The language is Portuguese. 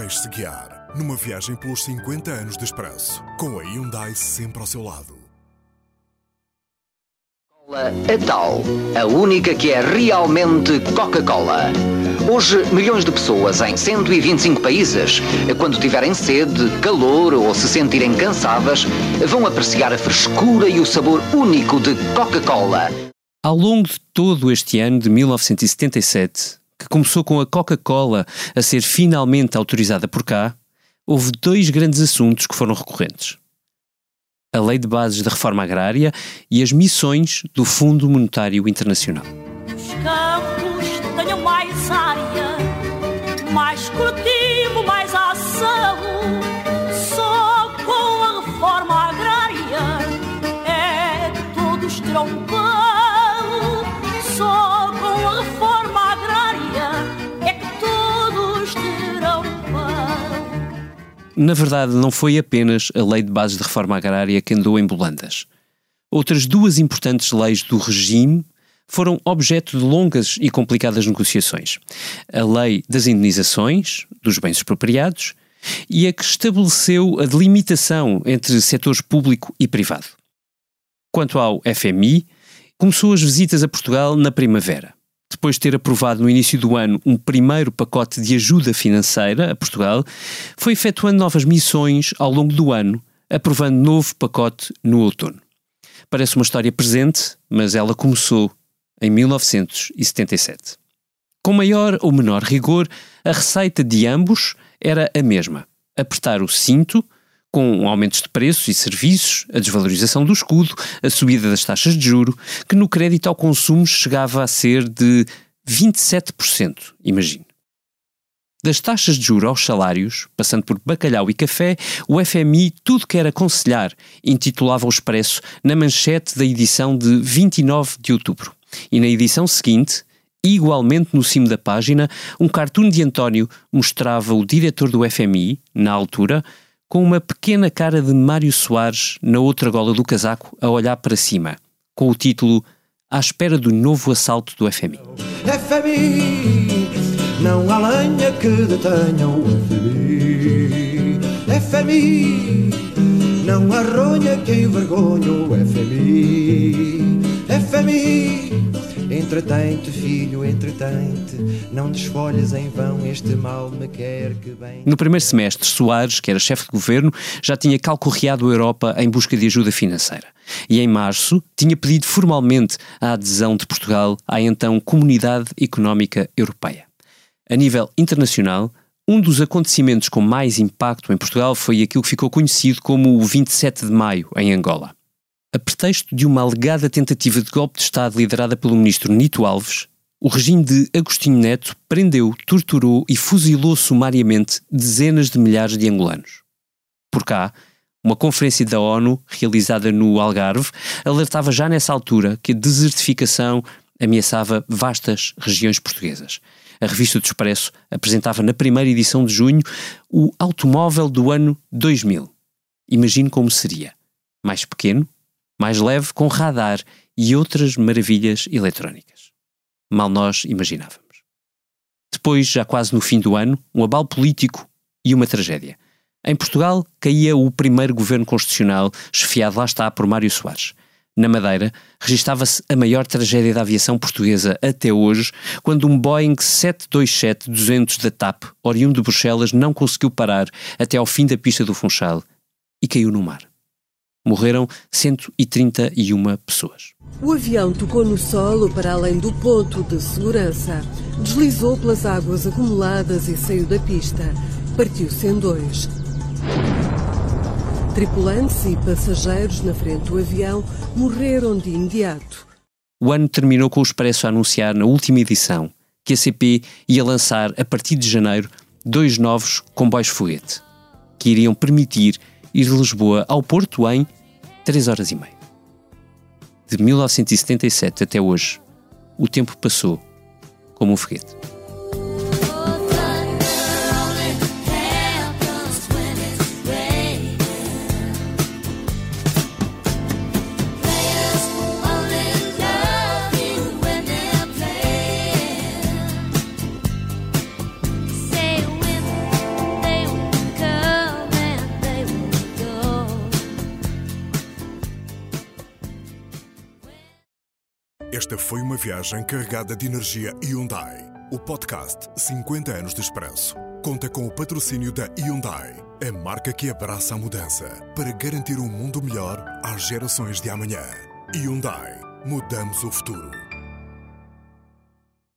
Deixe-se guiar numa viagem pelos 50 anos de expresso, com a Hyundai sempre ao seu lado. A tal, a única que é realmente Coca-Cola. Hoje, milhões de pessoas em 125 países, quando tiverem sede, calor ou se sentirem cansadas, vão apreciar a frescura e o sabor único de Coca-Cola. Ao longo de todo este ano de 1977, que começou com a Coca-Cola a ser finalmente autorizada por cá, houve dois grandes assuntos que foram recorrentes: a Lei de Bases da Reforma Agrária e as missões do Fundo Monetário Internacional. Os campos tenham mais área, mais cultivo, mais ação. Só com a reforma agrária é todos terão Na verdade, não foi apenas a Lei de Bases de Reforma Agrária que andou em bolandas. Outras duas importantes leis do regime foram objeto de longas e complicadas negociações. A Lei das Indenizações, dos Bens Expropriados, e a que estabeleceu a delimitação entre setores público e privado. Quanto ao FMI, começou as visitas a Portugal na primavera. Depois de ter aprovado no início do ano um primeiro pacote de ajuda financeira a Portugal, foi efetuando novas missões ao longo do ano, aprovando novo pacote no outono. Parece uma história presente, mas ela começou em 1977. Com maior ou menor rigor, a receita de ambos era a mesma: apertar o cinto, com aumentos de preços e serviços, a desvalorização do escudo, a subida das taxas de juro, que no crédito ao consumo chegava a ser de 27%, imagine. Das taxas de juro aos salários, passando por bacalhau e café, o FMI tudo quer aconselhar, intitulava o Expresso na manchete da edição de 29 de outubro. E na edição seguinte, igualmente no cimo da página, um cartoon de António mostrava o diretor do FMI, na altura, com uma pequena cara de Mário Soares na outra gola do casaco a olhar para cima, com o título À espera do novo assalto do FMI. FMI, não há lenha que detenha o FMI. FMI, não há ronha que envergonhe o FMI. FMI, entretente, filho, entretente, não desfolhes em vão, este mal me quer que bem. No primeiro semestre, Soares, que era chefe de governo, já tinha calcorreado a Europa em busca de ajuda financeira. E em março tinha pedido formalmente a adesão de Portugal à então Comunidade Económica Europeia. A nível internacional, um dos acontecimentos com mais impacto em Portugal foi aquilo que ficou conhecido como o 27 de Maio, em Angola. A pretexto de uma alegada tentativa de golpe de Estado liderada pelo ministro Nito Alves, o regime de Agostinho Neto prendeu, torturou e fuzilou sumariamente dezenas de milhares de angolanos. Por cá, uma conferência da ONU, realizada no Algarve, alertava já nessa altura que a desertificação ameaçava vastas regiões portuguesas. A revista do Expresso apresentava na primeira edição de junho o automóvel do ano 2000. Imagine como seria. Mais pequeno, mais leve, com radar e outras maravilhas eletrónicas. Mal nós imaginávamos. Depois, já quase no fim do ano, um abalo político e uma tragédia. Em Portugal, caía o primeiro governo constitucional, chefiado lá está por Mário Soares. Na Madeira, registava-se a maior tragédia da aviação portuguesa até hoje, quando um Boeing 727-200 da TAP, oriundo de Bruxelas, não conseguiu parar até ao fim da pista do Funchal e caiu no mar. Morreram 131 pessoas. O avião tocou no solo para além do ponto de segurança, deslizou pelas águas acumuladas e saiu da pista. Partiu-se em dois. Tripulantes e passageiros na frente do avião morreram de imediato. O ano terminou com o Expresso a anunciar na última edição que a CP ia lançar, a partir de janeiro, dois novos comboios foguete, que iriam permitir ir de Lisboa ao Porto em 3 horas e meia. De 1977 até hoje, o tempo passou como um foguete. Esta foi uma viagem carregada de energia Hyundai. O podcast 50 anos de expresso conta com o patrocínio da Hyundai, a marca que abraça a mudança para garantir um mundo melhor às gerações de amanhã. Hyundai, mudamos o futuro.